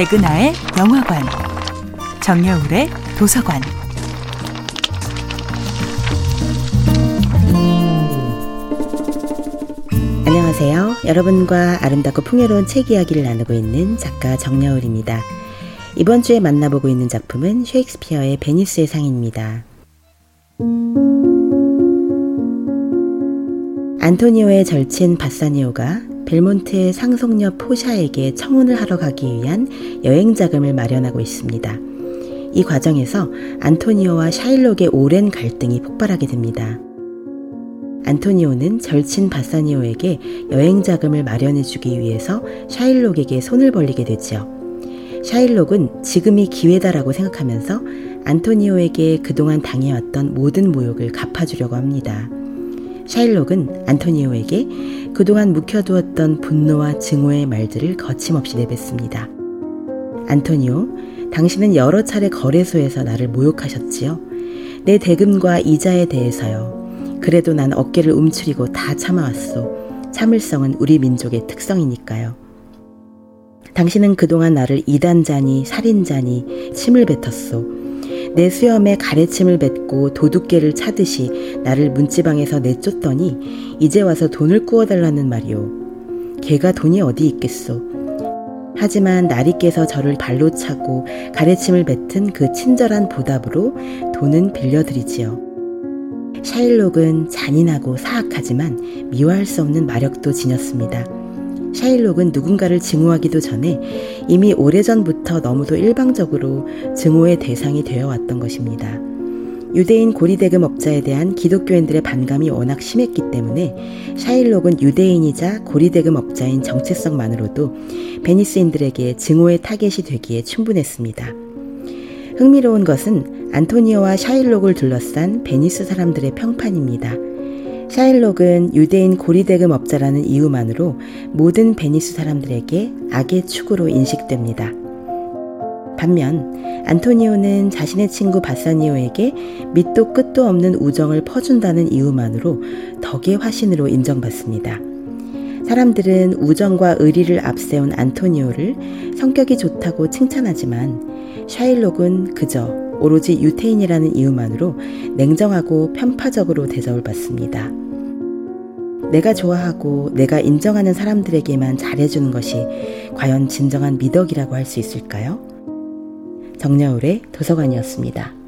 백은하의 영화관, 정여울의 도서관. 안녕하세요. 여러분과 아름답고 풍요로운 책 이야기를 나누고 있는 작가 정여울입니다. 이번 주에 만나보고 있는 작품은 셰익스피어의 베니스의 상입니다. 안토니오의 절친 바사니오가 벨몬트의 상속녀 포샤에게 청혼을 하러 가기 위한 여행 자금을 마련하고 있습니다. 이 과정에서 안토니오와 샤일록의 오랜 갈등이 폭발하게 됩니다. 안토니오는 절친 바사니오에게 여행 자금을 마련해 주기 위해서 샤일록에게 손을 벌리게 되지요. 샤일록은 지금이 기회다라고 생각하면서 안토니오에게 그동안 당해왔던 모든 모욕을 갚아주려고 합니다. 샤일록은 안토니오에게 그동안 묵혀두었던 분노와 증오의 말들을 거침없이 내뱉습니다. 안토니오, 당신은 여러 차례 거래소에서 나를 모욕하셨지요. 내 대금과 이자에 대해서요. 그래도 난 어깨를 움츠리고 다 참아왔소. 참을성은 우리 민족의 특성이니까요. 당신은 그동안 나를 이단자니 살인자니 침을 뱉었소. 내 수염에 가래침을 뱉고 도둑개를 차듯이 나를 문지방에서 내쫓더니 이제 와서 돈을 꾸어달라는 말이오. 걔가 돈이 어디 있겠소. 하지만 나리께서 저를 발로 차고 가래침을 뱉은 그 친절한 보답으로 돈은 빌려드리지요. 샤일록은 잔인하고 사악하지만 미워할 수 없는 마력도 지녔습니다. 샤일록은 누군가를 증오하기도 전에 이미 오래전부터 너무도 일방적으로 증오의 대상이 되어 왔던 것입니다. 유대인 고리대금 업자에 대한 기독교인들의 반감이 워낙 심했기 때문에 샤일록은 유대인이자 고리대금 업자인 정체성만으로도 베니스인들에게 증오의 타겟이 되기에 충분했습니다. 흥미로운 것은 안토니오와 샤일록을 둘러싼 베니스 사람들의 평판입니다. 샤일록은 유대인 고리대금 업자라는 이유만으로 모든 베니스 사람들에게 악의 축으로 인식됩니다. 반면 안토니오는 자신의 친구 바사니오에게 밑도 끝도 없는 우정을 퍼준다는 이유만으로 덕의 화신으로 인정받습니다. 사람들은 우정과 의리를 앞세운 안토니오를 성격이 좋다고 칭찬하지만 샤일록은 그저 오로지 유태인이라는 이유만으로 냉정하고 편파적으로 대접을 받습니다. 내가 좋아하고 내가 인정하는 사람들에게만 잘해주는 것이 과연 진정한 미덕이라고 할 수 있을까요? 정여울의 도서관이었습니다.